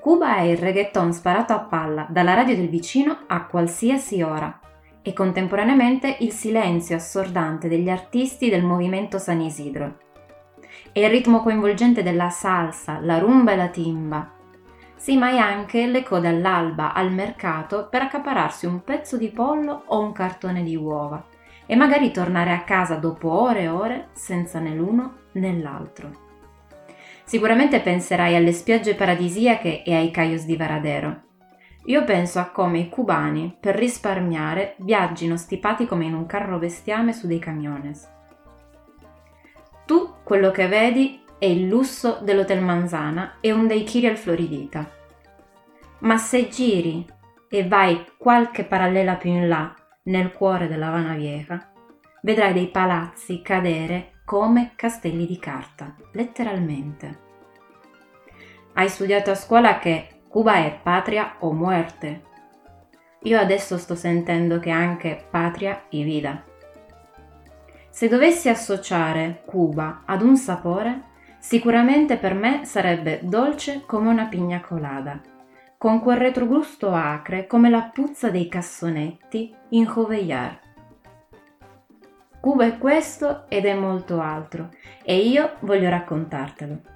Cuba è il reggaeton sparato a palla dalla radio del vicino a qualsiasi ora e contemporaneamente il silenzio assordante degli artisti del movimento San Isidro. È il ritmo coinvolgente della salsa, la rumba e la timba. Sì, ma è anche le code all'alba al mercato per accapararsi un pezzo di pollo o un cartone di uova e magari tornare a casa dopo ore e ore senza né l'uno né l'altro. Sicuramente penserai alle spiagge paradisiache e ai cayos di Varadero. Io penso a come i cubani, per risparmiare, viaggino stipati come in un carro bestiame su dei camiones. Tu quello che vedi è il lusso dell'Hotel Manzana e un daiquiri al Floridita. Ma se giri e vai qualche parallela più in là, nel cuore della Havana Vieja, vedrai dei palazzi cadere come castelli di carta, letteralmente. Hai studiato a scuola che Cuba è patria o muerte. Io adesso sto sentendo che anche patria e vida. Se dovessi associare Cuba ad un sapore, sicuramente per me sarebbe dolce come una pigna colada, con quel retrogusto acre come la puzza dei cassonetti in Joveillar. Cuba è questo ed è molto altro e io voglio raccontartelo.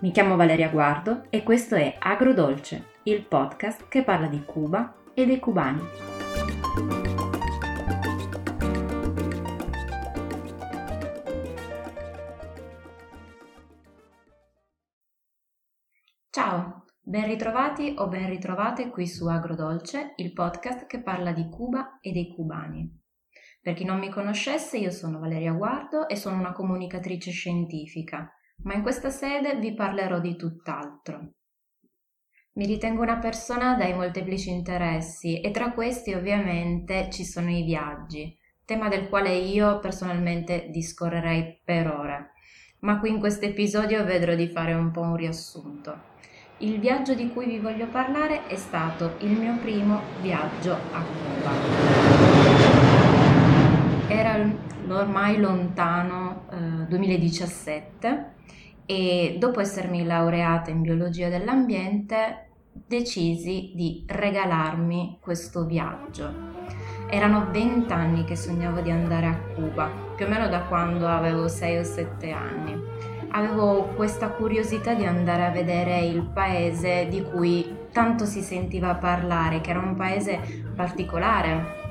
Mi chiamo Valeria Guardo e questo è Agrodolce, il podcast che parla di Cuba e dei cubani. Ciao, Ben ritrovati o ben ritrovate qui su Agrodolce, il podcast che parla di Cuba e dei cubani. Per chi non mi conoscesse, io sono Valeria Guardo e sono una comunicatrice scientifica, ma in questa sede vi parlerò di tutt'altro. Mi ritengo una persona dai molteplici interessi e tra questi ovviamente ci sono i viaggi, tema del quale io personalmente discorrerei per ore, ma qui in questo episodio vedrò di fare un po' un riassunto. Il viaggio di cui vi voglio parlare è stato il mio primo viaggio a Cuba. Era l'ormai lontano eh, 2017 e dopo essermi laureata in biologia dell'ambiente decisi di regalarmi questo viaggio. Erano vent'anni che sognavo di andare a Cuba, più o meno da quando avevo 6 o 7 anni avevo questa curiosità di andare a vedere il paese di cui tanto si sentiva parlare, che era un paese particolare,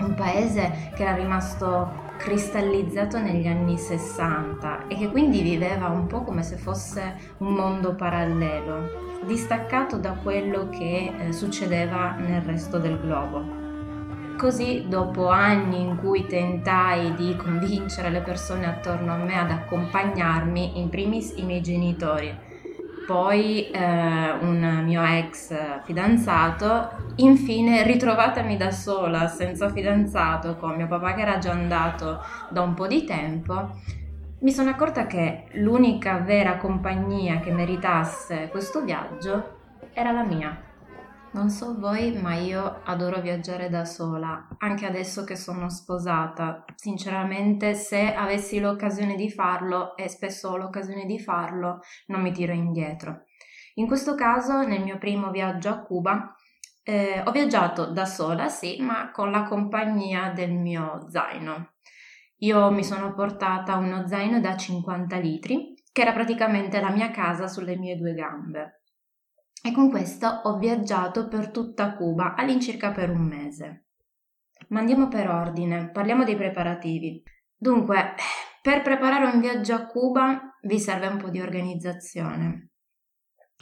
un paese che era rimasto cristallizzato negli anni 60 e che quindi viveva un po' come se fosse un mondo parallelo, distaccato da quello che eh, succedeva nel resto del globo. Così, dopo anni in cui tentai di convincere le persone attorno a me ad accompagnarmi, in primis i miei genitori, poi eh, un mio ex fidanzato, infine ritrovatemi da sola, senza fidanzato, con mio papà che era già andato da un po' di tempo, mi sono accorta che l'unica vera compagnia che meritasse questo viaggio era la mia. Non so voi, ma io adoro viaggiare da sola, anche adesso che sono sposata. Sinceramente, se avessi l'occasione di farlo, e spesso ho l'occasione di farlo, non mi tiro indietro. In questo caso, nel mio primo viaggio a Cuba, eh, ho viaggiato da sola, sì, ma con la compagnia del mio zaino. Io mi sono portata uno zaino da 50 litri, che era praticamente la mia casa sulle mie due gambe e con questo ho viaggiato per tutta Cuba all'incirca per un mese. Ma andiamo per ordine, parliamo dei preparativi. Dunque, per preparare un viaggio a Cuba vi serve un po' di organizzazione.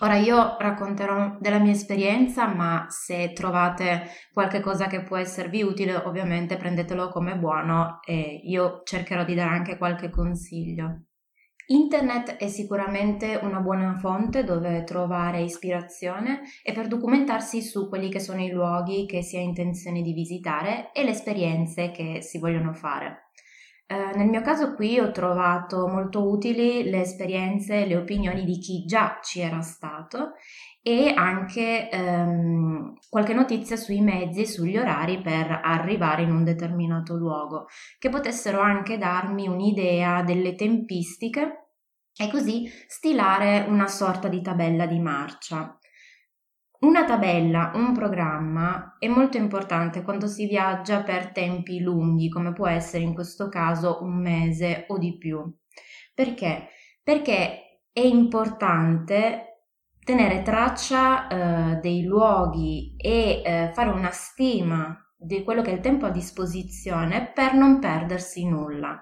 Ora io racconterò della mia esperienza, ma se trovate qualche cosa che può esservi utile, ovviamente prendetelo come buono e io cercherò di dare anche qualche consiglio. Internet è sicuramente una buona fonte dove trovare ispirazione e per documentarsi su quelli che sono i luoghi che si ha intenzione di visitare e le esperienze che si vogliono fare. Eh, nel mio caso qui ho trovato molto utili le esperienze e le opinioni di chi già ci era stato e anche ehm, qualche notizia sui mezzi e sugli orari per arrivare in un determinato luogo, che potessero anche darmi un'idea delle tempistiche e così stilare una sorta di tabella di marcia. Una tabella, un programma è molto importante quando si viaggia per tempi lunghi, come può essere in questo caso un mese o di più. Perché? Perché è importante tenere traccia eh, dei luoghi e eh, fare una stima di quello che è il tempo a disposizione per non perdersi nulla.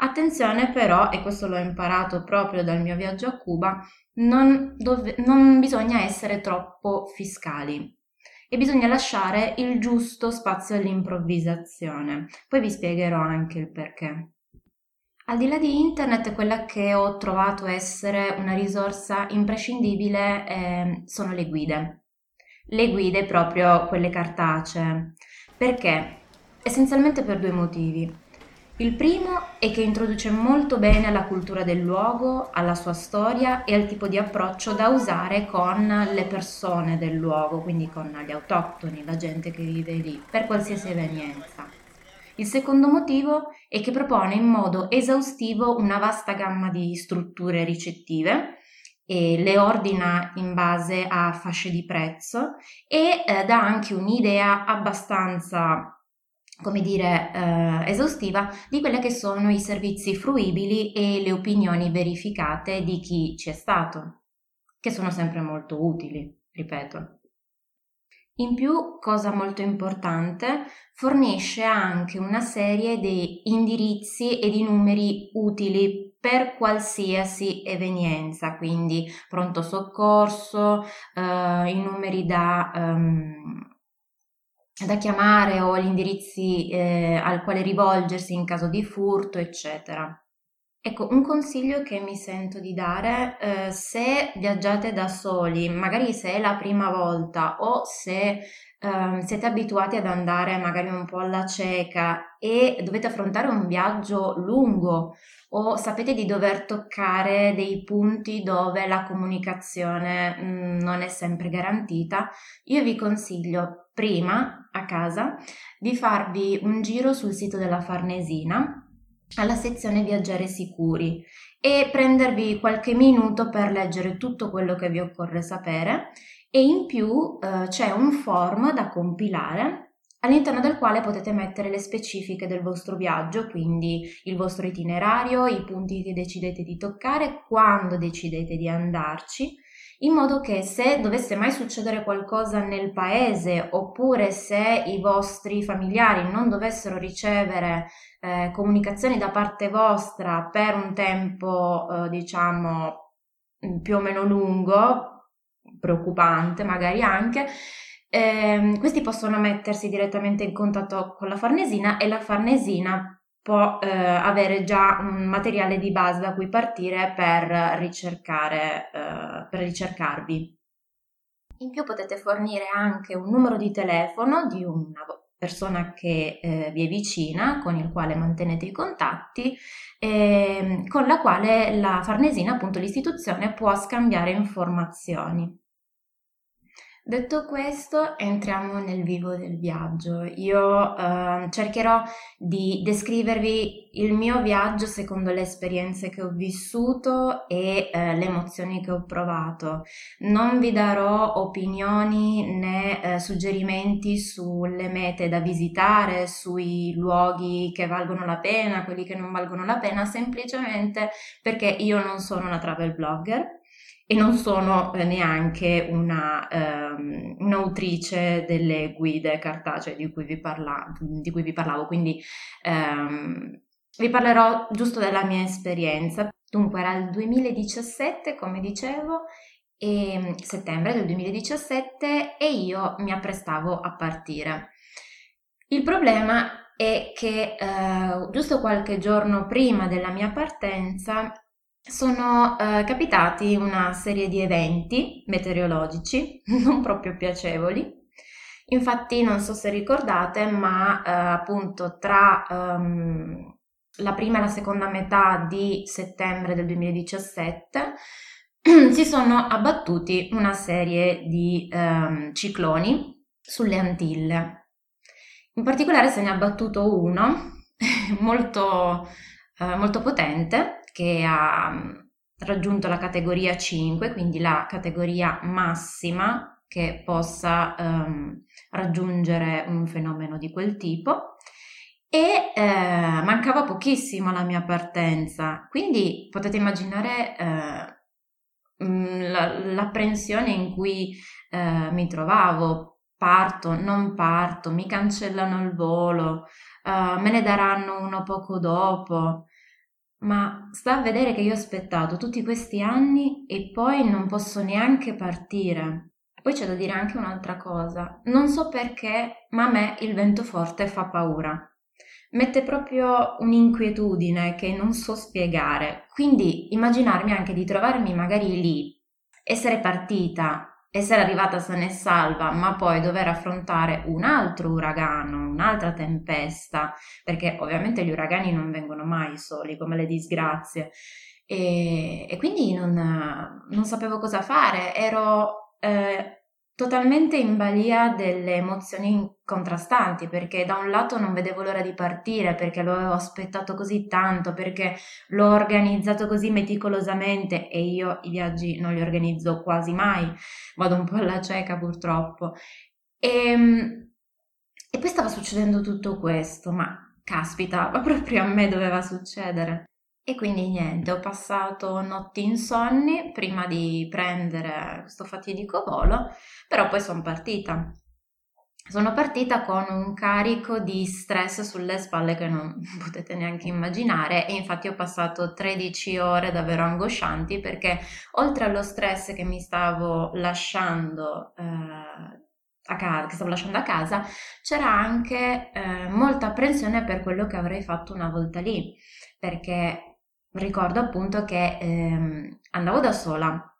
Attenzione però, e questo l'ho imparato proprio dal mio viaggio a Cuba, non, dove, non bisogna essere troppo fiscali e bisogna lasciare il giusto spazio all'improvvisazione. Poi vi spiegherò anche il perché. Al di là di internet, quella che ho trovato essere una risorsa imprescindibile eh, sono le guide. Le guide proprio quelle cartacee. Perché? Essenzialmente per due motivi. Il primo è che introduce molto bene la cultura del luogo, alla sua storia e al tipo di approccio da usare con le persone del luogo, quindi con gli autoctoni, la gente che vive lì, per qualsiasi evenienza. Il secondo motivo è che propone in modo esaustivo una vasta gamma di strutture ricettive e le ordina in base a fasce di prezzo e eh, dà anche un'idea abbastanza come dire, eh, esaustiva di quelli che sono i servizi fruibili e le opinioni verificate di chi ci è stato, che sono sempre molto utili, ripeto. In più, cosa molto importante, fornisce anche una serie di indirizzi e di numeri utili per qualsiasi evenienza, quindi pronto soccorso, eh, i numeri da... Um, da chiamare o gli indirizzi eh, al quale rivolgersi in caso di furto, eccetera. Ecco, un consiglio che mi sento di dare, eh, se viaggiate da soli, magari se è la prima volta o se eh, siete abituati ad andare magari un po' alla cieca e dovete affrontare un viaggio lungo o sapete di dover toccare dei punti dove la comunicazione mh, mm, non è sempre garantita, io vi consiglio prima a casa di farvi un giro sul sito della Farnesina alla sezione Viaggiare sicuri e prendervi qualche minuto per leggere tutto quello che vi occorre sapere e in più eh, c'è un form da compilare all'interno del quale potete mettere le specifiche del vostro viaggio, quindi il vostro itinerario, i punti che decidete di toccare, quando decidete di andarci, in modo che se dovesse mai succedere qualcosa nel paese oppure se i vostri familiari non dovessero ricevere eh, comunicazioni da parte vostra per un tempo, eh, diciamo, più o meno lungo, preoccupante magari anche, eh, questi possono mettersi direttamente in contatto con la Farnesina e la Farnesina può eh, avere già un materiale di base da cui partire per ricercare, eh, per ricercarvi. In più potete fornire anche un numero di telefono di una persona che eh, vi è vicina, con il quale mantenete i contatti, eh, con la quale la Farnesina, appunto l'istituzione, può scambiare informazioni. Detto questo, entriamo nel vivo del viaggio. Io eh, cercherò di descrivervi il mio viaggio secondo le esperienze che ho vissuto e eh, le emozioni che ho provato. Non vi darò opinioni né eh, suggerimenti sulle mete da visitare, sui luoghi che valgono la pena, quelli che non valgono la pena, semplicemente perché io non sono una travel blogger e non sono eh, neanche una, um, un'autrice delle guide cartacee di cui vi, parla, di cui vi parlavo, quindi um, vi parlerò giusto della mia esperienza. Dunque era il 2017, come dicevo, e, settembre del 2017 e io mi apprestavo a partire. Il problema è che eh, giusto qualche giorno prima della mia partenza sono eh, capitati una serie di eventi meteorologici non proprio piacevoli. Infatti, non so se ricordate, ma eh, appunto tra um, la prima e la seconda metà di settembre del 2017 si sono abbattuti una serie di um, cicloni sulle Antille. In particolare se ne è abbattuto uno molto, uh, molto potente che ha, raggiunto la categoria 5, quindi la categoria massima che possa ehm, raggiungere un fenomeno di quel tipo. E eh, mancava pochissimo alla mia partenza, quindi potete immaginare eh, mm, l'apprensione in cui eh, mi trovavo, parto, non parto, mi cancellano il volo, uh, me ne daranno uno poco dopo. Ma sta a vedere che io ho aspettato tutti questi anni e poi non posso neanche partire. Poi c'è da dire anche un'altra cosa. Non so perché, ma a me il vento forte fa paura. Mette proprio un'inquietudine che non so spiegare. Quindi immaginarmi anche di trovarmi magari lì, essere partita essere arrivata sana e salva, ma poi dover affrontare un altro uragano, un'altra tempesta, perché ovviamente gli uragani non vengono mai soli come le disgrazie. E, e quindi non, non, sapevo cosa fare, ero eh, totalmente in balia delle emozioni contrastanti perché da un lato non vedevo l'ora di partire perché lo avevo aspettato così tanto perché l'ho organizzato così meticolosamente e io i viaggi non li organizzo quasi mai. Vado un po' alla cieca purtroppo. E, ehm, e poi stava succedendo tutto questo ma caspita ma proprio a me doveva succedere e quindi niente, ho passato notti insonni prima di prendere questo fatidico volo, però poi sono partita. Sono partita con un carico di stress sulle spalle che non potete neanche immaginare e infatti ho passato 13 ore davvero angoscianti perché oltre allo stress che mi stavo lasciando eh, a casa, che stavo lasciando a casa, c'era anche eh, molta apprensione per quello che avrei fatto una volta lì, perché ricordo appunto che ehm, andavo da sola,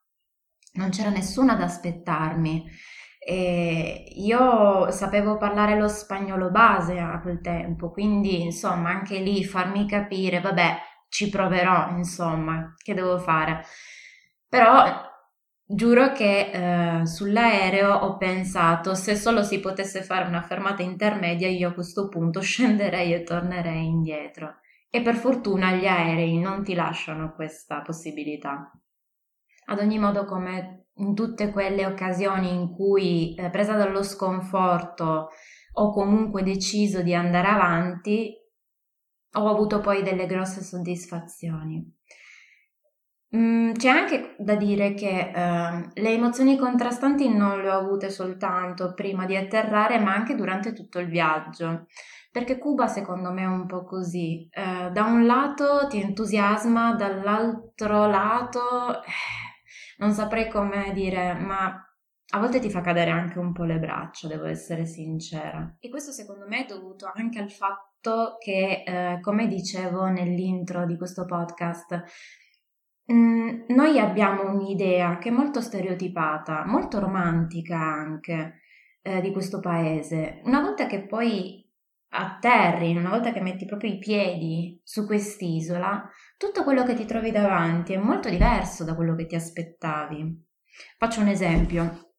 non c'era nessuno ad aspettarmi. E io sapevo parlare lo spagnolo base a quel tempo, quindi insomma anche lì farmi capire, vabbè, ci proverò, insomma, che devo fare. Però giuro che eh, sull'aereo ho pensato se solo si potesse fare una fermata intermedia io a questo punto scenderei e tornerei indietro e per fortuna gli aerei non ti lasciano questa possibilità. Ad ogni modo, come in tutte quelle occasioni in cui, eh, presa dallo sconforto, ho comunque deciso di andare avanti, ho avuto poi delle grosse soddisfazioni. Mm, c'è anche da dire che eh, le emozioni contrastanti non le ho avute soltanto prima di atterrare, ma anche durante tutto il viaggio. Perché Cuba secondo me è un po' così. Eh, da un lato ti entusiasma, dall'altro lato eh, non saprei come dire, ma a volte ti fa cadere anche un po' le braccia, devo essere sincera. E questo secondo me è dovuto anche al fatto che, eh, come dicevo nell'intro di questo podcast, mh, mm, noi abbiamo un'idea che è molto stereotipata, molto romantica anche eh, di questo paese. Una volta che poi atterri, una volta che metti proprio i piedi su quest'isola, tutto quello che ti trovi davanti è molto diverso da quello che ti aspettavi. Faccio un esempio.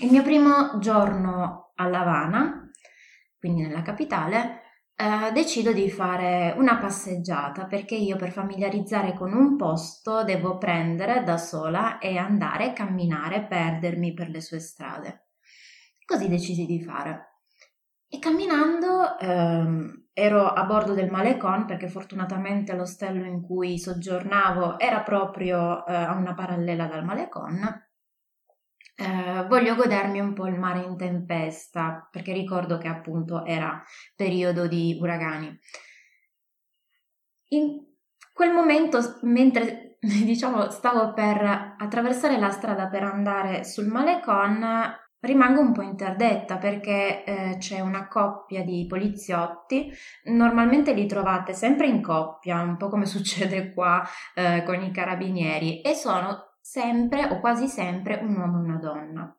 Il mio primo giorno a Lavana, quindi nella capitale, eh, decido di fare una passeggiata perché io per familiarizzare con un posto devo prendere da sola e andare, camminare, perdermi per le sue strade. Così decisi di fare. E camminando ehm, ero a bordo del Malecon perché fortunatamente l'ostello in cui soggiornavo era proprio eh, a una parallela dal Malecon. Eh, voglio godermi un po' il mare in tempesta perché ricordo che appunto era periodo di uragani. In quel momento, mentre diciamo stavo per attraversare la strada per andare sul Malecon, Rimango un po' interdetta perché eh, c'è una coppia di poliziotti, normalmente li trovate sempre in coppia, un po' come succede qua eh, con i carabinieri, e sono sempre o quasi sempre un uomo e una donna.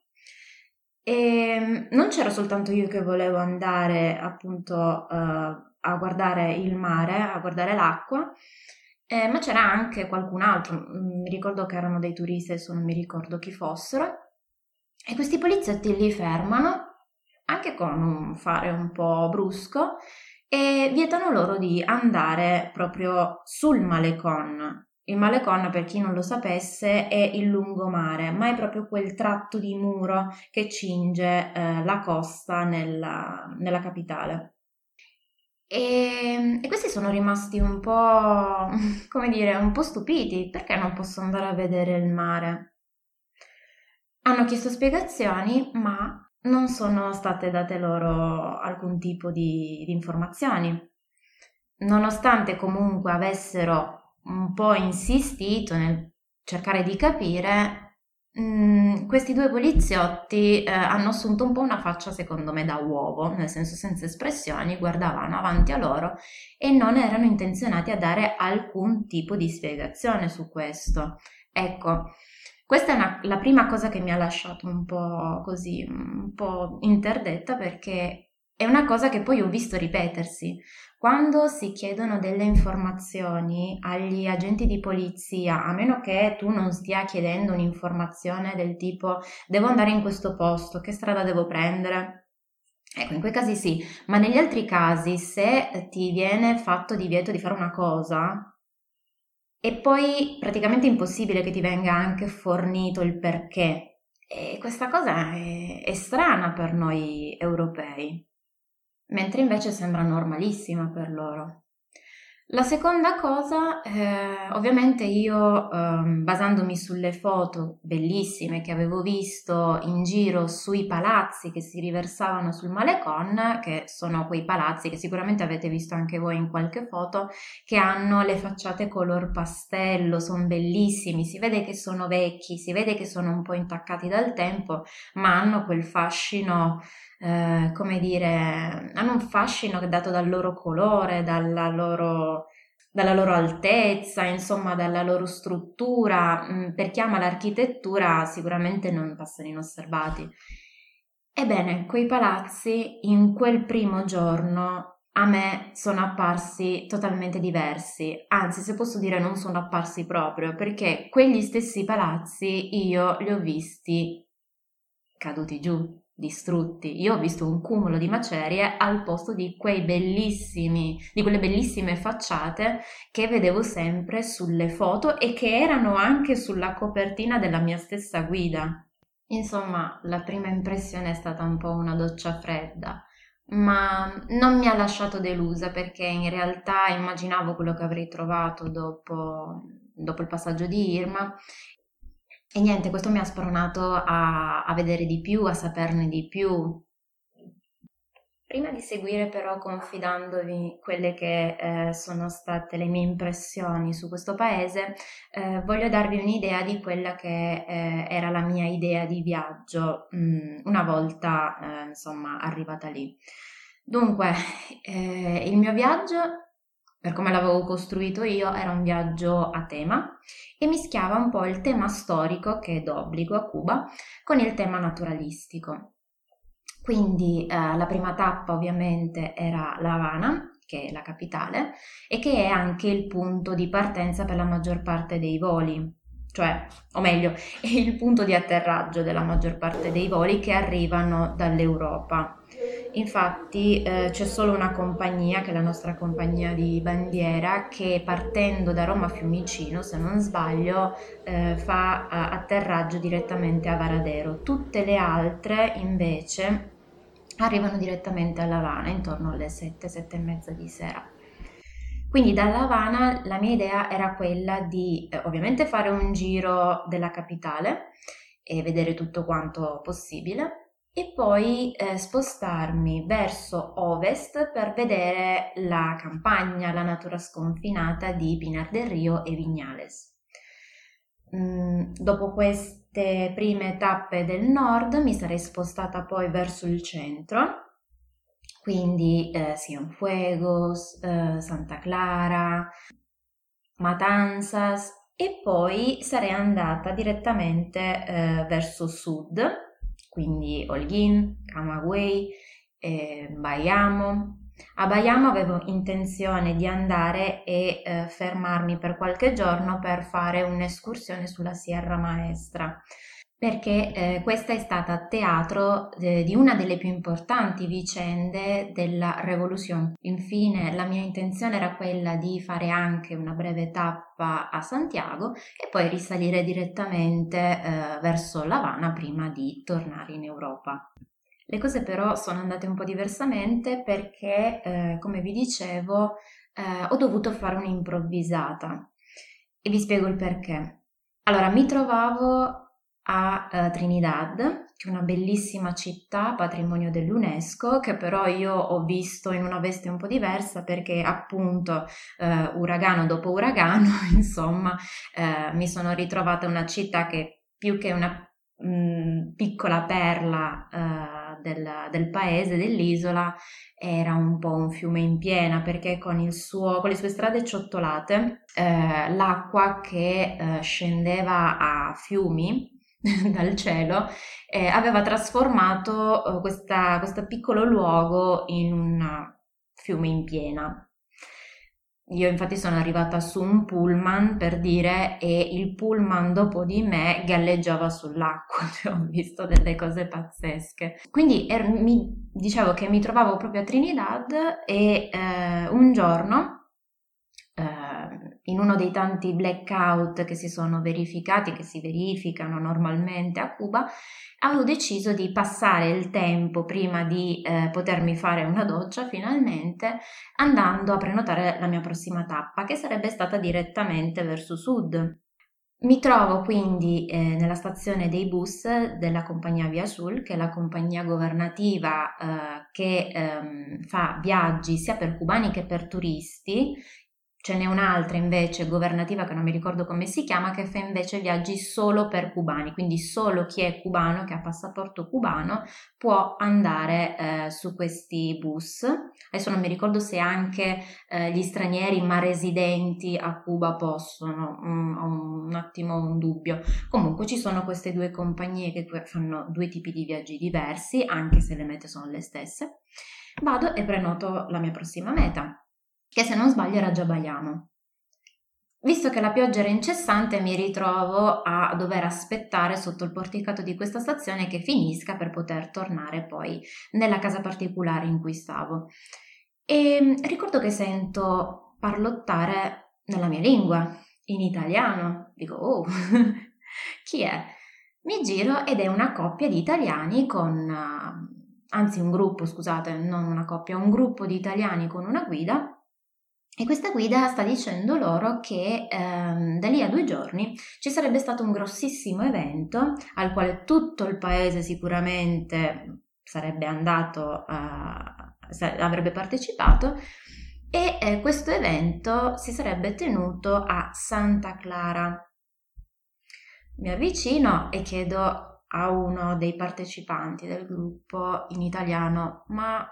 E ehm, non c'era soltanto io che volevo andare appunto eh, a guardare il mare, a guardare l'acqua, eh, ma c'era anche qualcun altro, mi ricordo che erano dei turisti, adesso non mi ricordo chi fossero e questi poliziotti li fermano, anche con un fare un po' brusco, e vietano loro di andare proprio sul malecon. Il Malecon, per chi non lo sapesse, è il lungomare, ma è proprio quel tratto di muro che cinge eh, la costa nella, nella capitale. E, e, questi sono rimasti un po', come dire, un po' stupiti, perché non posso andare a vedere il mare? Hanno chiesto spiegazioni, ma non sono state date loro alcun tipo di, di informazioni. Nonostante comunque avessero un po' insistito nel cercare di capire, mm, questi due poliziotti eh, hanno assunto un po' una faccia secondo me da uovo, nel senso senza espressioni, guardavano avanti a loro e non erano intenzionati a dare alcun tipo di spiegazione su questo. Ecco, questa è una, la prima cosa che mi ha lasciato un po' così, un po' interdetta perché è una cosa che poi ho visto ripetersi. Quando si chiedono delle informazioni agli agenti di polizia, a meno che tu non stia chiedendo un'informazione del tipo devo andare in questo posto, che strada devo prendere? Ecco, in quei casi sì, ma negli altri casi se ti viene fatto divieto di fare una cosa, e poi praticamente impossibile che ti venga anche fornito il perché. E questa cosa è, è strana per noi europei, mentre invece sembra normalissima per loro. La seconda cosa, eh, ovviamente io eh, basandomi sulle foto bellissime che avevo visto in giro sui palazzi che si riversavano sul Malecon, che sono quei palazzi che sicuramente avete visto anche voi in qualche foto, che hanno le facciate color pastello, sono bellissimi, si vede che sono vecchi, si vede che sono un po' intaccati dal tempo, ma hanno quel fascino eh, come dire, hanno un fascino dato dal loro colore, dalla loro, dalla loro altezza, insomma, dalla loro struttura. Mm, per chi ama l'architettura sicuramente non passano inosservati. Ebbene, quei palazzi in quel primo giorno a me sono apparsi totalmente diversi, anzi se posso dire non sono apparsi proprio, perché quegli stessi palazzi io li ho visti caduti giù distrutti. Io ho visto un cumulo di macerie al posto di quei bellissimi, di quelle bellissime facciate che vedevo sempre sulle foto e che erano anche sulla copertina della mia stessa guida. Insomma, la prima impressione è stata un po' una doccia fredda, ma non mi ha lasciato delusa perché in realtà immaginavo quello che avrei trovato dopo, dopo il passaggio di Irma e niente, questo mi ha spronato a, a vedere di più, a saperne di più. Prima di seguire però confidandovi quelle che eh, sono state le mie impressioni su questo paese, eh, voglio darvi un'idea di quella che eh, era la mia idea di viaggio mh, mm, una volta eh, insomma arrivata lì. Dunque, eh, il mio viaggio per come l'avevo costruito io, era un viaggio a tema e mischiava un po' il tema storico, che è d'obbligo a Cuba, con il tema naturalistico. Quindi eh, la prima tappa ovviamente era La Habana, che è la capitale, e che è anche il punto di partenza per la maggior parte dei voli, cioè, o meglio, è il punto di atterraggio della maggior parte dei voli che arrivano dall'Europa. Infatti eh, c'è solo una compagnia, che è la nostra compagnia di bandiera, che partendo da Roma Fiumicino, se non sbaglio, eh, fa eh, atterraggio direttamente a Varadero. Tutte le altre invece arrivano direttamente a Lavana intorno alle 7, 7 e mezza di sera. Quindi da Lavana la mia idea era quella di eh, ovviamente fare un giro della capitale e vedere tutto quanto possibile, e poi eh, spostarmi verso ovest per vedere la campagna, la natura sconfinata di Pinar del Rio e Vignales. Mm, dopo queste prime tappe del nord mi sarei spostata poi verso il centro, quindi eh, Cienfuegos, eh, Santa Clara, Matanzas e poi sarei andata direttamente eh, verso sud quindi Holguín, Camagüey, eh, Bayamo. A Bayamo avevo intenzione di andare e eh, fermarmi per qualche giorno per fare un'escursione sulla Sierra Maestra. Perché eh, questa è stata teatro eh, di una delle più importanti vicende della Revoluzione. Infine, la mia intenzione era quella di fare anche una breve tappa a Santiago e poi risalire direttamente eh, verso L'Havana prima di tornare in Europa. Le cose però sono andate un po' diversamente perché, eh, come vi dicevo, eh, ho dovuto fare un'improvvisata e vi spiego il perché. Allora, mi trovavo a uh, Trinidad, che è una bellissima città, patrimonio dell'UNESCO, che però io ho visto in una veste un po' diversa perché appunto uh, uragano dopo uragano, insomma, uh, mi sono ritrovata una città che più che una mh, mm, piccola perla del, del, paese, dell'isola, era un po' un fiume in piena perché con, suo, con le sue strade ciottolate l'acqua che scendeva a fiumi dal cielo, eh, aveva trasformato eh, questa, questo piccolo luogo in un fiume in piena. Io infatti sono arrivata su un pullman per dire e il pullman dopo di me galleggiava sull'acqua, cioè ho visto delle cose pazzesche. Quindi er, mi, dicevo che mi trovavo proprio a Trinidad e eh, un giorno eh, in uno dei tanti blackout che si sono verificati, che si verificano normalmente a Cuba, avevo deciso di passare il tempo prima di eh, potermi fare una doccia finalmente andando a prenotare la mia prossima tappa, che sarebbe stata direttamente verso sud. Mi trovo quindi eh, nella stazione dei bus della compagnia Via Sul, che è la compagnia governativa eh, che ehm, fa viaggi sia per cubani che per turisti Ce n'è un'altra invece governativa che non mi ricordo come si chiama che fa invece viaggi solo per cubani, quindi solo chi è cubano, che ha passaporto cubano, può andare eh, su questi bus. Adesso non mi ricordo se anche eh, gli stranieri ma residenti a Cuba possono, mm, ho un attimo un dubbio. Comunque ci sono queste due compagnie che fanno due tipi di viaggi diversi, anche se le mete sono le stesse. Vado e prenoto la mia prossima meta che se non sbaglio era già Baiano. Visto che la pioggia era incessante, mi ritrovo a dover aspettare sotto il porticato di questa stazione che finisca per poter tornare poi nella casa particolare in cui stavo. E ricordo che sento parlottare nella mia lingua, in italiano. Dico, oh, chi è? Mi giro ed è una coppia di italiani con, anzi un gruppo, scusate, non una coppia, un gruppo di italiani con una guida e questa guida sta dicendo loro che ehm, da lì a due giorni ci sarebbe stato un grossissimo evento al quale tutto il paese sicuramente sarebbe andato, a, avrebbe partecipato e eh, questo evento si sarebbe tenuto a Santa Clara. Mi avvicino e chiedo a uno dei partecipanti del gruppo in italiano, ma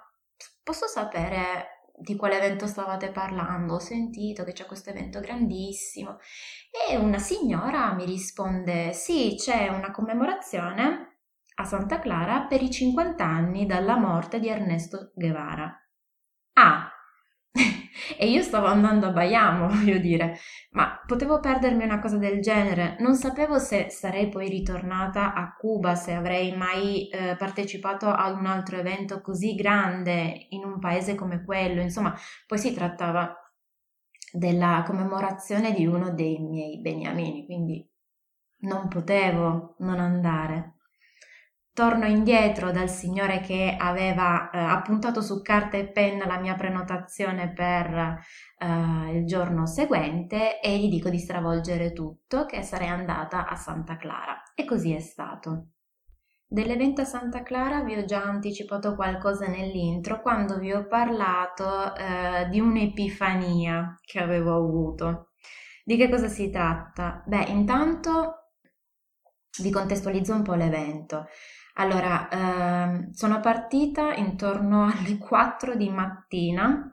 posso sapere di quale evento stavate parlando, ho sentito che c'è questo evento grandissimo e una signora mi risponde sì, c'è una commemorazione a Santa Clara per i 50 anni dalla morte di Ernesto Guevara. Ah, e io stavo andando a Baiamo, voglio dire, ma potevo perdermi una cosa del genere. Non sapevo se sarei poi ritornata a Cuba, se avrei mai eh, partecipato ad un altro evento così grande in un paese come quello. Insomma, poi si trattava della commemorazione di uno dei miei beniamini, quindi non potevo non andare torno indietro dal signore che aveva eh, appuntato su carta e penna la mia prenotazione per eh, il giorno seguente e gli dico di stravolgere tutto, che sarei andata a Santa Clara. E così è stato. Dell'evento a Santa Clara vi ho già anticipato qualcosa nell'intro quando vi ho parlato eh, di un'epifania che avevo avuto. Di che cosa si tratta? Beh, intanto vi contestualizzo un po' l'evento. Allora, ehm, sono partita intorno alle 4 di mattina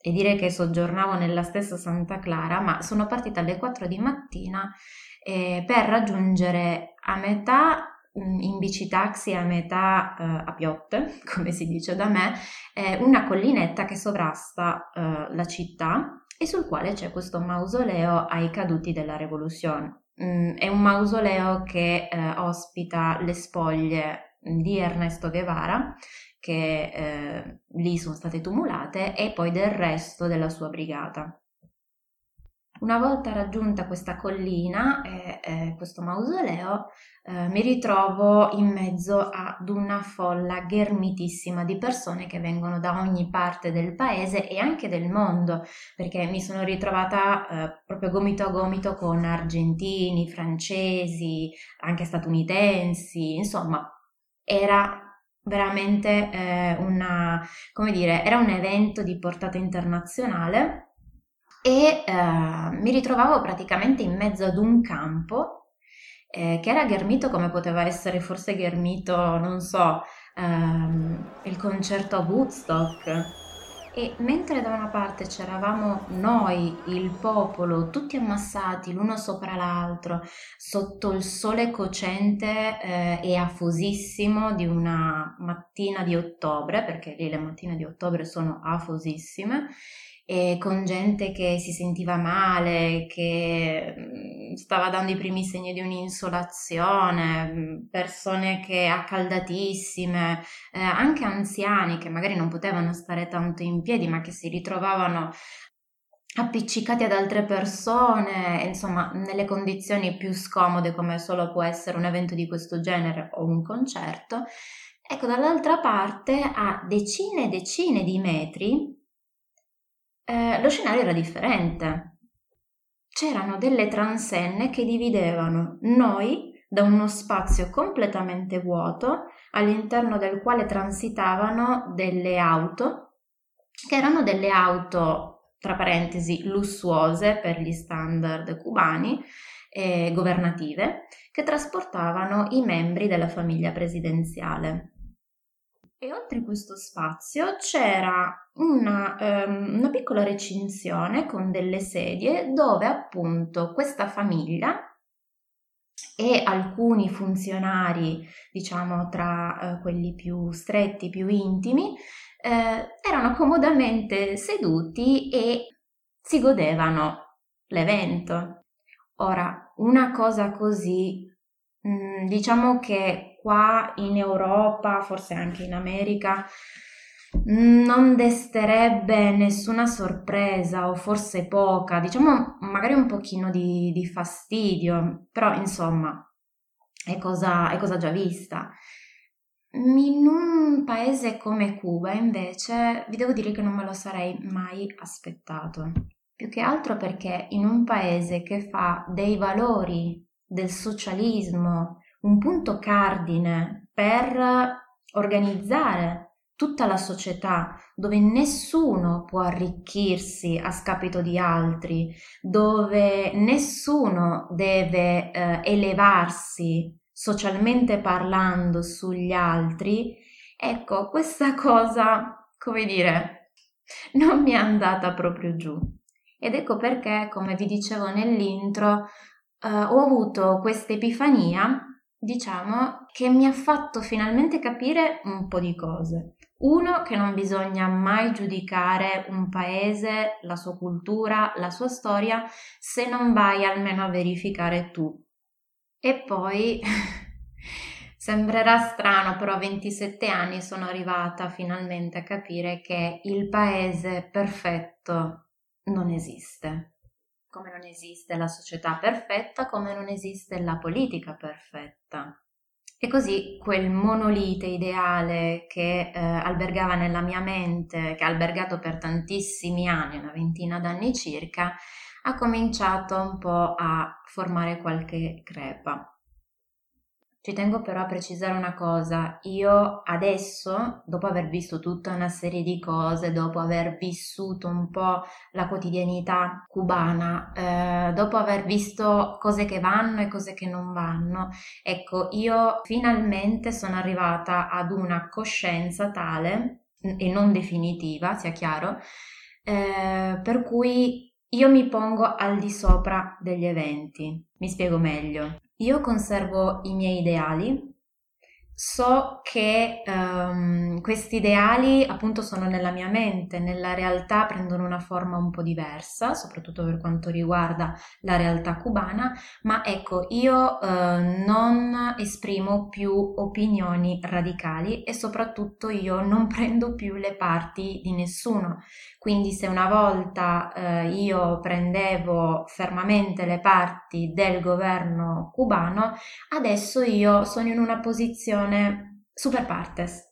e direi che soggiornavo nella stessa Santa Clara, ma sono partita alle 4 di mattina eh, per raggiungere a metà mm, in bici taxi a metà eh, a piotte, come si dice da me, eh, una collinetta che sovrasta eh, la città e sul quale c'è questo mausoleo ai caduti della rivoluzione. Mm, è un mausoleo che eh, ospita le spoglie di Ernesto Guevara, che eh, lì sono state tumulate, e poi del resto della sua brigata. Una volta raggiunta questa collina e eh, questo mausoleo, eh, mi ritrovo in mezzo ad una folla ghermitissima di persone che vengono da ogni parte del paese e anche del mondo, perché mi sono ritrovata eh, proprio gomito a gomito con argentini, francesi, anche statunitensi, insomma, era veramente eh, una, come dire, era un evento di portata internazionale e eh, mi ritrovavo praticamente in mezzo ad un campo eh, che era ghermito come poteva essere forse ghermito, non so, ehm, il concerto a Woodstock. E mentre da una parte c'eravamo noi, il popolo, tutti ammassati l'uno sopra l'altro, sotto il sole cocente eh, e afosissimo di una mattina di ottobre, perché lì le mattine di ottobre sono afosissime, e con gente che si sentiva male, che mm, stava dando i primi segni di un'insolazione, mm, persone che accaldatissime, eh, anche anziani che magari non potevano stare tanto in piedi ma che si ritrovavano appiccicati ad altre persone, insomma, nelle condizioni più scomode come solo può essere un evento di questo genere o un concerto. Ecco, dall'altra parte, a decine e decine di metri, eh, lo scenario era differente. C'erano delle transenne che dividevano noi da uno spazio completamente vuoto all'interno del quale transitavano delle auto che erano delle auto tra parentesi lussuose per gli standard cubani e governative che trasportavano i membri della famiglia presidenziale. E oltre questo spazio c'era una, um, una piccola recinzione con delle sedie dove appunto questa famiglia e alcuni funzionari, diciamo tra uh, quelli più stretti, più intimi, eh, erano comodamente seduti e si godevano l'evento. Ora, una cosa così, mh, mm, diciamo che qua in Europa, forse anche in America, non desterebbe nessuna sorpresa o forse poca, diciamo magari un pochino di, di fastidio, però insomma è cosa, è cosa già vista. In un paese come Cuba invece vi devo dire che non me lo sarei mai aspettato, più che altro perché in un paese che fa dei valori del socialismo, un punto cardine per organizzare tutta la società dove nessuno può arricchirsi a scapito di altri, dove nessuno deve eh, elevarsi socialmente parlando sugli altri, ecco, questa cosa, come dire, non mi è andata proprio giù. Ed ecco perché, come vi dicevo nell'intro, eh, ho avuto questa epifania diciamo che mi ha fatto finalmente capire un po' di cose. Uno, che non bisogna mai giudicare un paese, la sua cultura, la sua storia, se non vai almeno a verificare tu. E poi, sembrerà strano, però a 27 anni sono arrivata finalmente a capire che il paese perfetto non esiste come non esiste la società perfetta, come non esiste la politica perfetta. E così quel monolite ideale che eh, albergava nella mia mente, che ha albergato per tantissimi anni, una ventina d'anni circa, ha cominciato un po' a formare qualche crepa. Ci tengo però a precisare una cosa, io adesso, dopo aver visto tutta una serie di cose, dopo aver vissuto un po' la quotidianità cubana, eh, dopo aver visto cose che vanno e cose che non vanno, ecco, io finalmente sono arrivata ad una coscienza tale e non definitiva, sia chiaro, eh, per cui io mi pongo al di sopra degli eventi. Mi spiego meglio. Io conservo i miei ideali, so che um, questi ideali appunto sono nella mia mente, nella realtà prendono una forma un po' diversa, soprattutto per quanto riguarda la realtà cubana, ma ecco, io uh, non esprimo più opinioni radicali e soprattutto io non prendo più le parti di nessuno. Quindi se una volta uh, io prendevo fermamente le parti del governo cubano, adesso io sono in una posizione posizione super partes.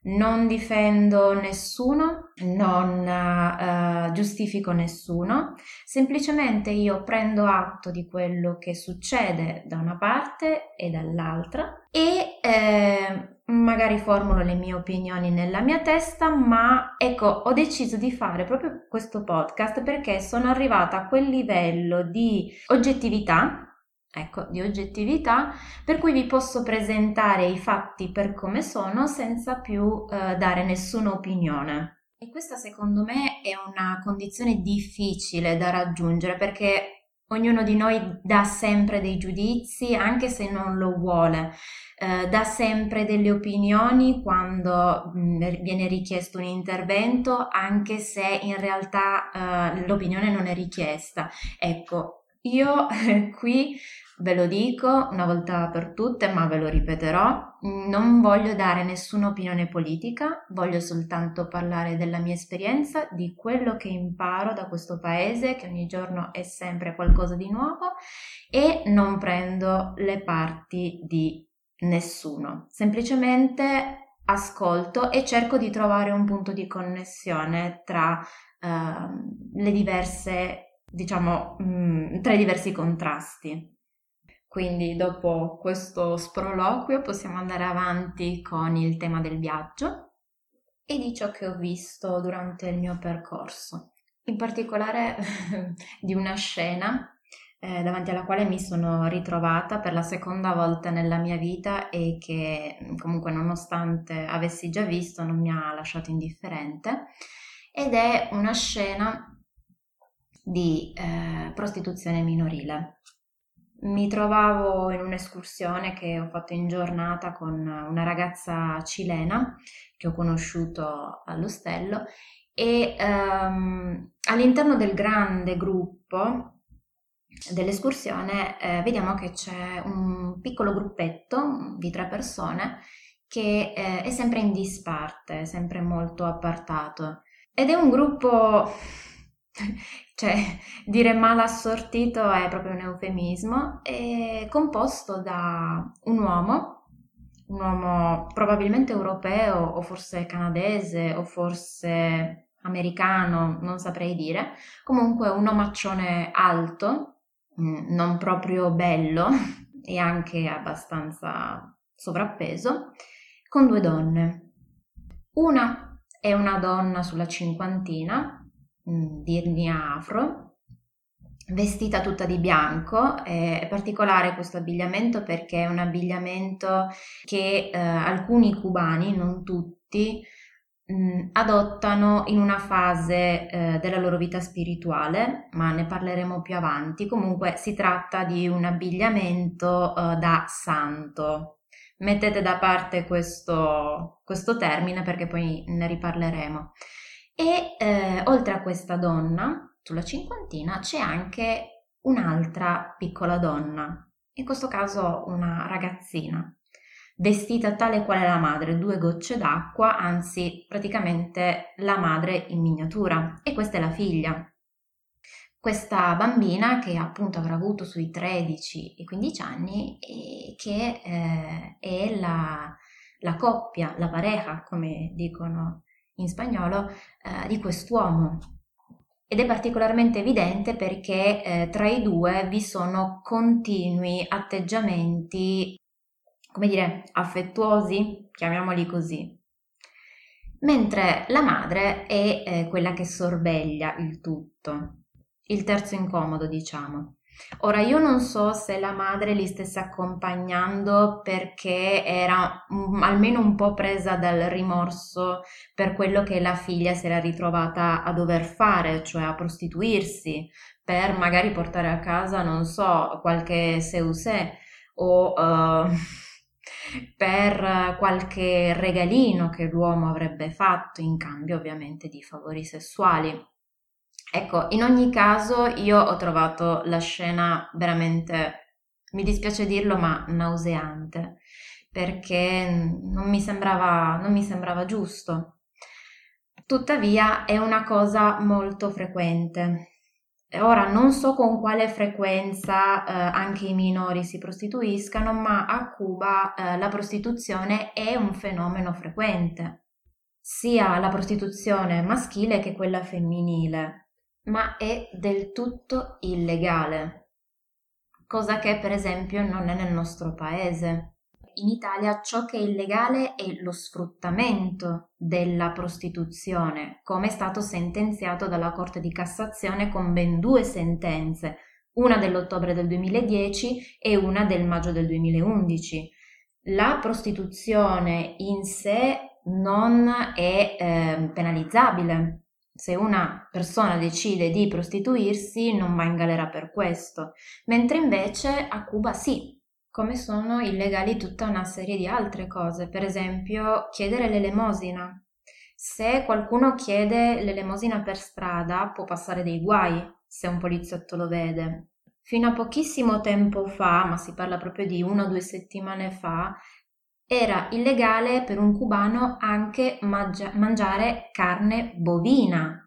Non difendo nessuno, non uh, giustifico nessuno, semplicemente io prendo atto di quello che succede da una parte e dall'altra e eh, magari formulo le mie opinioni nella mia testa, ma ecco, ho deciso di fare proprio questo podcast perché sono arrivata a quel livello di oggettività ecco, di oggettività, per cui vi posso presentare i fatti per come sono senza più eh, dare nessuna opinione. E questa secondo me è una condizione difficile da raggiungere perché ognuno di noi dà sempre dei giudizi anche se non lo vuole. Eh, dà sempre delle opinioni quando mh, mm, viene richiesto un intervento, anche se in realtà eh, l'opinione non è richiesta. Ecco, io qui ve lo dico una volta per tutte, ma ve lo ripeterò, non voglio dare nessuna opinione politica, voglio soltanto parlare della mia esperienza, di quello che imparo da questo paese, che ogni giorno è sempre qualcosa di nuovo, e non prendo le parti di nessuno. Semplicemente ascolto e cerco di trovare un punto di connessione tra uh, le diverse diciamo, mh, mm, tra i diversi contrasti. Quindi dopo questo sproloquio possiamo andare avanti con il tema del viaggio e di ciò che ho visto durante il mio percorso, in particolare di una scena eh, davanti alla quale mi sono ritrovata per la seconda volta nella mia vita e che comunque nonostante avessi già visto non mi ha lasciato indifferente ed è una scena di eh, prostituzione minorile. Mi trovavo in un'escursione che ho fatto in giornata con una ragazza cilena che ho conosciuto all'ostello e ehm, all'interno del grande gruppo dell'escursione eh, vediamo che c'è un piccolo gruppetto di tre persone che eh, è sempre in disparte, sempre molto appartato. Ed è un gruppo cioè dire mal assortito è proprio un eufemismo, è composto da un uomo, un uomo probabilmente europeo o forse canadese o forse americano, non saprei dire, comunque un omaccione alto, mm, non proprio bello e anche abbastanza sovrappeso, con due donne. Una è una donna sulla cinquantina, Mm, di etnia afro, vestita tutta di bianco. È particolare questo abbigliamento perché è un abbigliamento che eh, alcuni cubani, non tutti, mh, mm, adottano in una fase eh, della loro vita spirituale, ma ne parleremo più avanti. Comunque si tratta di un abbigliamento eh, da santo. Mettete da parte questo, questo termine perché poi ne riparleremo. E eh, oltre a questa donna, sulla cinquantina, c'è anche un'altra piccola donna, in questo caso una ragazzina, vestita tale quale la madre, due gocce d'acqua, anzi praticamente la madre in miniatura, e questa è la figlia. Questa bambina che appunto avrà avuto sui 13 e 15 anni e che eh, è la, la coppia, la pareja, come dicono in spagnolo, eh, di quest'uomo. Ed è particolarmente evidente perché eh, tra i due vi sono continui atteggiamenti, come dire, affettuosi, chiamiamoli così. Mentre la madre è eh, quella che sorveglia il tutto, il terzo incomodo, diciamo. Ora io non so se la madre li stesse accompagnando perché era um, almeno un po' presa dal rimorso per quello che la figlia si era ritrovata a dover fare, cioè a prostituirsi, per magari portare a casa, non so, qualche seusè o uh, per qualche regalino che l'uomo avrebbe fatto in cambio ovviamente di favori sessuali. Ecco, in ogni caso io ho trovato la scena veramente, mi dispiace dirlo, ma nauseante, perché non mi sembrava, non mi sembrava giusto. Tuttavia è una cosa molto frequente. Ora non so con quale frequenza eh, anche i minori si prostituiscano, ma a Cuba eh, la prostituzione è un fenomeno frequente, sia la prostituzione maschile che quella femminile ma è del tutto illegale, cosa che per esempio non è nel nostro paese. In Italia ciò che è illegale è lo sfruttamento della prostituzione, come è stato sentenziato dalla Corte di Cassazione con ben due sentenze, una dell'ottobre del 2010 e una del maggio del 2011. La prostituzione in sé non è eh, penalizzabile, se una persona decide di prostituirsi non va in galera per questo, mentre invece a Cuba sì, come sono illegali tutta una serie di altre cose, per esempio chiedere l'elemosina. Se qualcuno chiede l'elemosina per strada può passare dei guai se un poliziotto lo vede. Fino a pochissimo tempo fa, ma si parla proprio di una o due settimane fa, era illegale per un cubano anche mangia- mangiare carne bovina.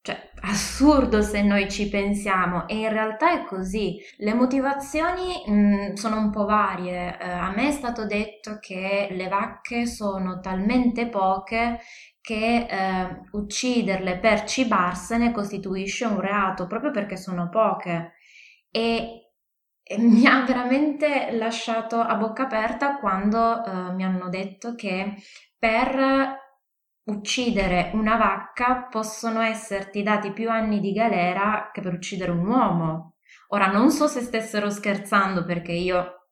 Cioè, assurdo se noi ci pensiamo e in realtà è così. Le motivazioni mh, mm, sono un po' varie. Eh, a me è stato detto che le vacche sono talmente poche che eh, ucciderle per cibarsene costituisce un reato proprio perché sono poche. E mi ha veramente lasciato a bocca aperta quando uh, mi hanno detto che per uccidere una vacca possono esserti dati più anni di galera che per uccidere un uomo. Ora non so se stessero scherzando perché io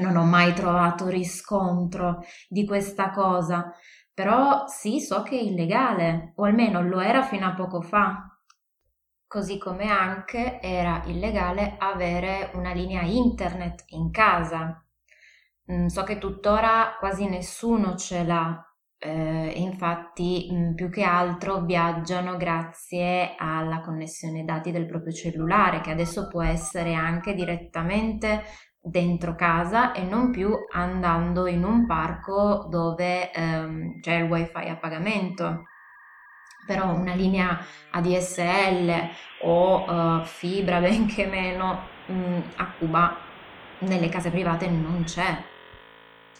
non ho mai trovato riscontro di questa cosa, però sì, so che è illegale, o almeno lo era fino a poco fa così come anche era illegale avere una linea internet in casa. Mm, so che tuttora quasi nessuno ce l'ha, eh, infatti mm, più che altro viaggiano grazie alla connessione dati del proprio cellulare, che adesso può essere anche direttamente dentro casa e non più andando in un parco dove ehm, c'è il wifi a pagamento però una linea ADSL o uh, fibra, benché meno, mh, mm, a Cuba nelle case private non c'è.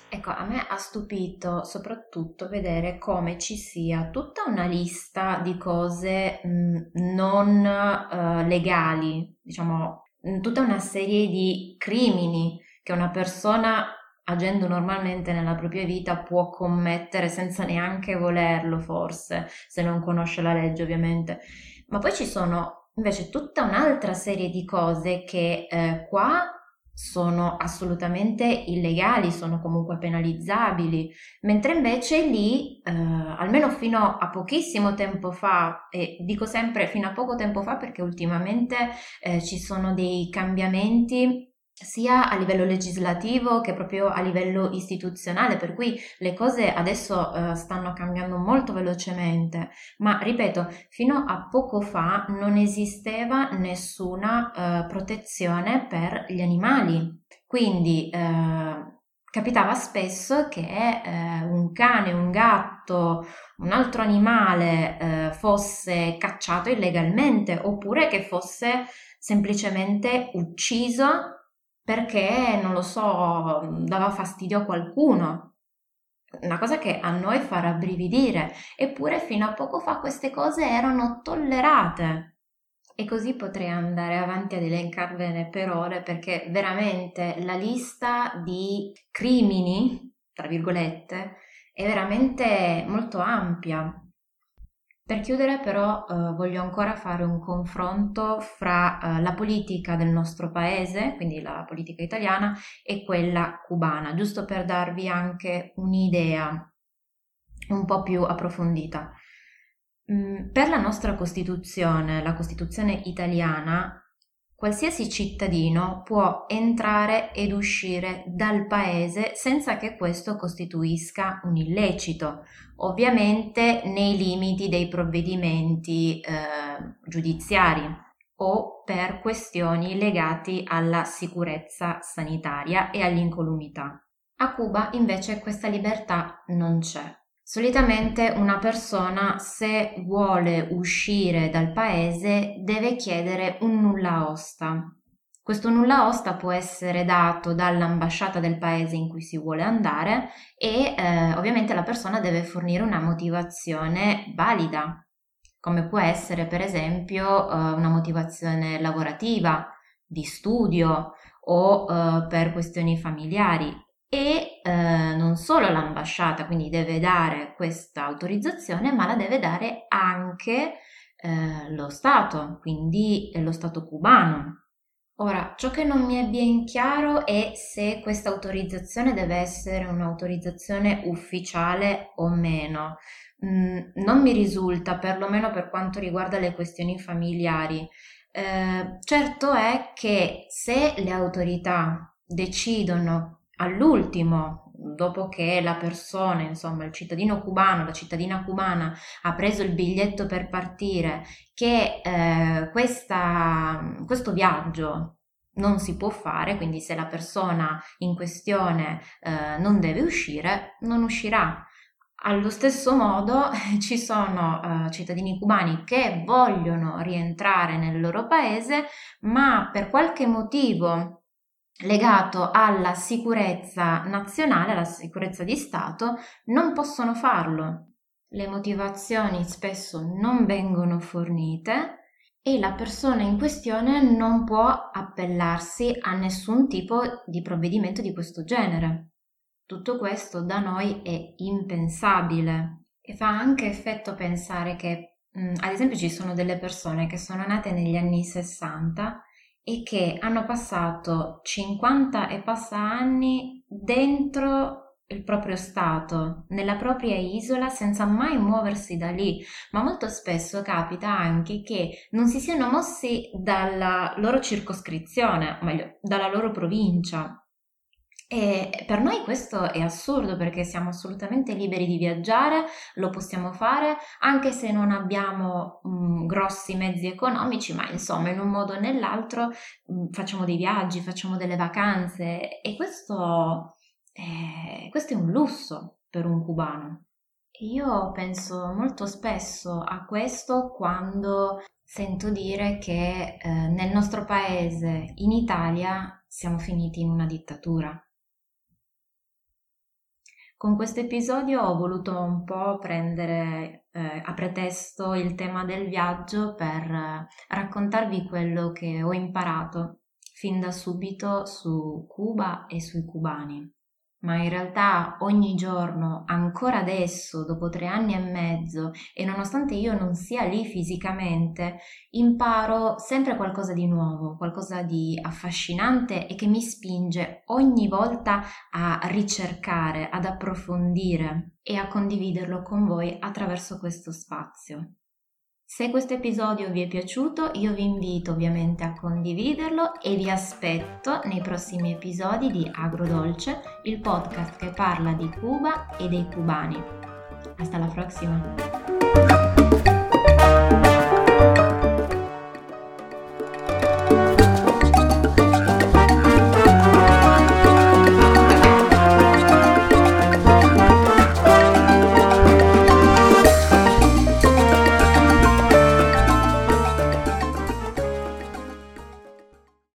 Ecco, a me ha stupito soprattutto vedere come ci sia tutta una lista di cose mh, mm, non uh, legali, diciamo, mm, tutta una serie di crimini che una persona agendo normalmente nella propria vita può commettere senza neanche volerlo forse, se non conosce la legge ovviamente. Ma poi ci sono invece tutta un'altra serie di cose che eh, qua sono assolutamente illegali, sono comunque penalizzabili, mentre invece lì, eh, almeno fino a pochissimo tempo fa, e dico sempre fino a poco tempo fa perché ultimamente eh, ci sono dei cambiamenti sia a livello legislativo che proprio a livello istituzionale, per cui le cose adesso uh, stanno cambiando molto velocemente, ma ripeto, fino a poco fa non esisteva nessuna uh, protezione per gli animali. Quindi uh, capitava spesso che un cane, un gatto, un altro animale fosse cacciato illegalmente oppure che fosse semplicemente ucciso perché, non lo so, dava fastidio a qualcuno. Una cosa che a noi fa rabbrividire, eppure fino a poco fa queste cose erano tollerate. E così potrei andare avanti ad elencarvene per ore perché veramente la lista di crimini, tra virgolette, è veramente molto ampia. Per chiudere però eh, voglio ancora fare un confronto fra eh, la politica del nostro paese, quindi la politica italiana, e quella cubana, giusto per darvi anche un'idea un po' più approfondita. Mm, per la nostra Costituzione, la Costituzione italiana, qualsiasi cittadino può entrare ed uscire dal paese senza che questo costituisca un illecito, ovviamente nei limiti dei provvedimenti eh, giudiziari o per questioni legate alla sicurezza sanitaria e all'incolumità. A Cuba invece questa libertà non c'è. Solitamente una persona se vuole uscire dal paese deve chiedere un nulla osta. Questo nulla osta può essere dato dall'ambasciata del paese in cui si vuole andare e eh, ovviamente la persona deve fornire una motivazione valida, come può essere per esempio eh, una motivazione lavorativa, di studio o eh, per questioni familiari e eh, non solo l'ambasciata quindi deve dare questa autorizzazione, ma la deve dare anche eh, lo Stato, quindi lo Stato cubano. Ora, ciò che non mi è ben chiaro è se questa autorizzazione deve essere un'autorizzazione ufficiale o meno. Mm, non mi risulta, perlomeno per quanto riguarda le questioni familiari. Eh, certo è che se le autorità decidono all'ultimo, dopo che la persona, insomma il cittadino cubano, la cittadina cubana ha preso il biglietto per partire, che eh, questa, questo viaggio non si può fare, quindi se la persona in questione eh, non deve uscire, non uscirà. Allo stesso modo ci sono uh, cittadini cubani che vogliono rientrare nel loro paese, ma per qualche motivo legato alla sicurezza nazionale, alla sicurezza di Stato, non possono farlo. Le motivazioni spesso non vengono fornite e la persona in questione non può appellarsi a nessun tipo di provvedimento di questo genere. Tutto questo da noi è impensabile e fa anche effetto pensare che, mm, ad esempio, ci sono delle persone che sono nate negli anni 60 e che hanno passato 50 e passa anni dentro il proprio stato, nella propria isola, senza mai muoversi da lì. Ma molto spesso capita anche che non si siano mossi dalla loro circoscrizione, o meglio, dalla loro provincia. E per noi questo è assurdo perché siamo assolutamente liberi di viaggiare, lo possiamo fare anche se non abbiamo mh, mm, grossi mezzi economici, ma insomma in un modo o nell'altro mh, mm, facciamo dei viaggi, facciamo delle vacanze e questo, eh, questo è un lusso per un cubano. Io penso molto spesso a questo quando sento dire che eh, nel nostro paese, in Italia, siamo finiti in una dittatura. Con questo episodio ho voluto un po' prendere eh, a pretesto il tema del viaggio per eh, raccontarvi quello che ho imparato fin da subito su Cuba e sui cubani ma in realtà ogni giorno, ancora adesso, dopo tre anni e mezzo, e nonostante io non sia lì fisicamente, imparo sempre qualcosa di nuovo, qualcosa di affascinante e che mi spinge ogni volta a ricercare, ad approfondire e a condividerlo con voi attraverso questo spazio. Se questo episodio vi è piaciuto, io vi invito ovviamente a condividerlo e vi aspetto nei prossimi episodi di Agrodolce, il podcast che parla di Cuba e dei cubani. Hasta la prossima!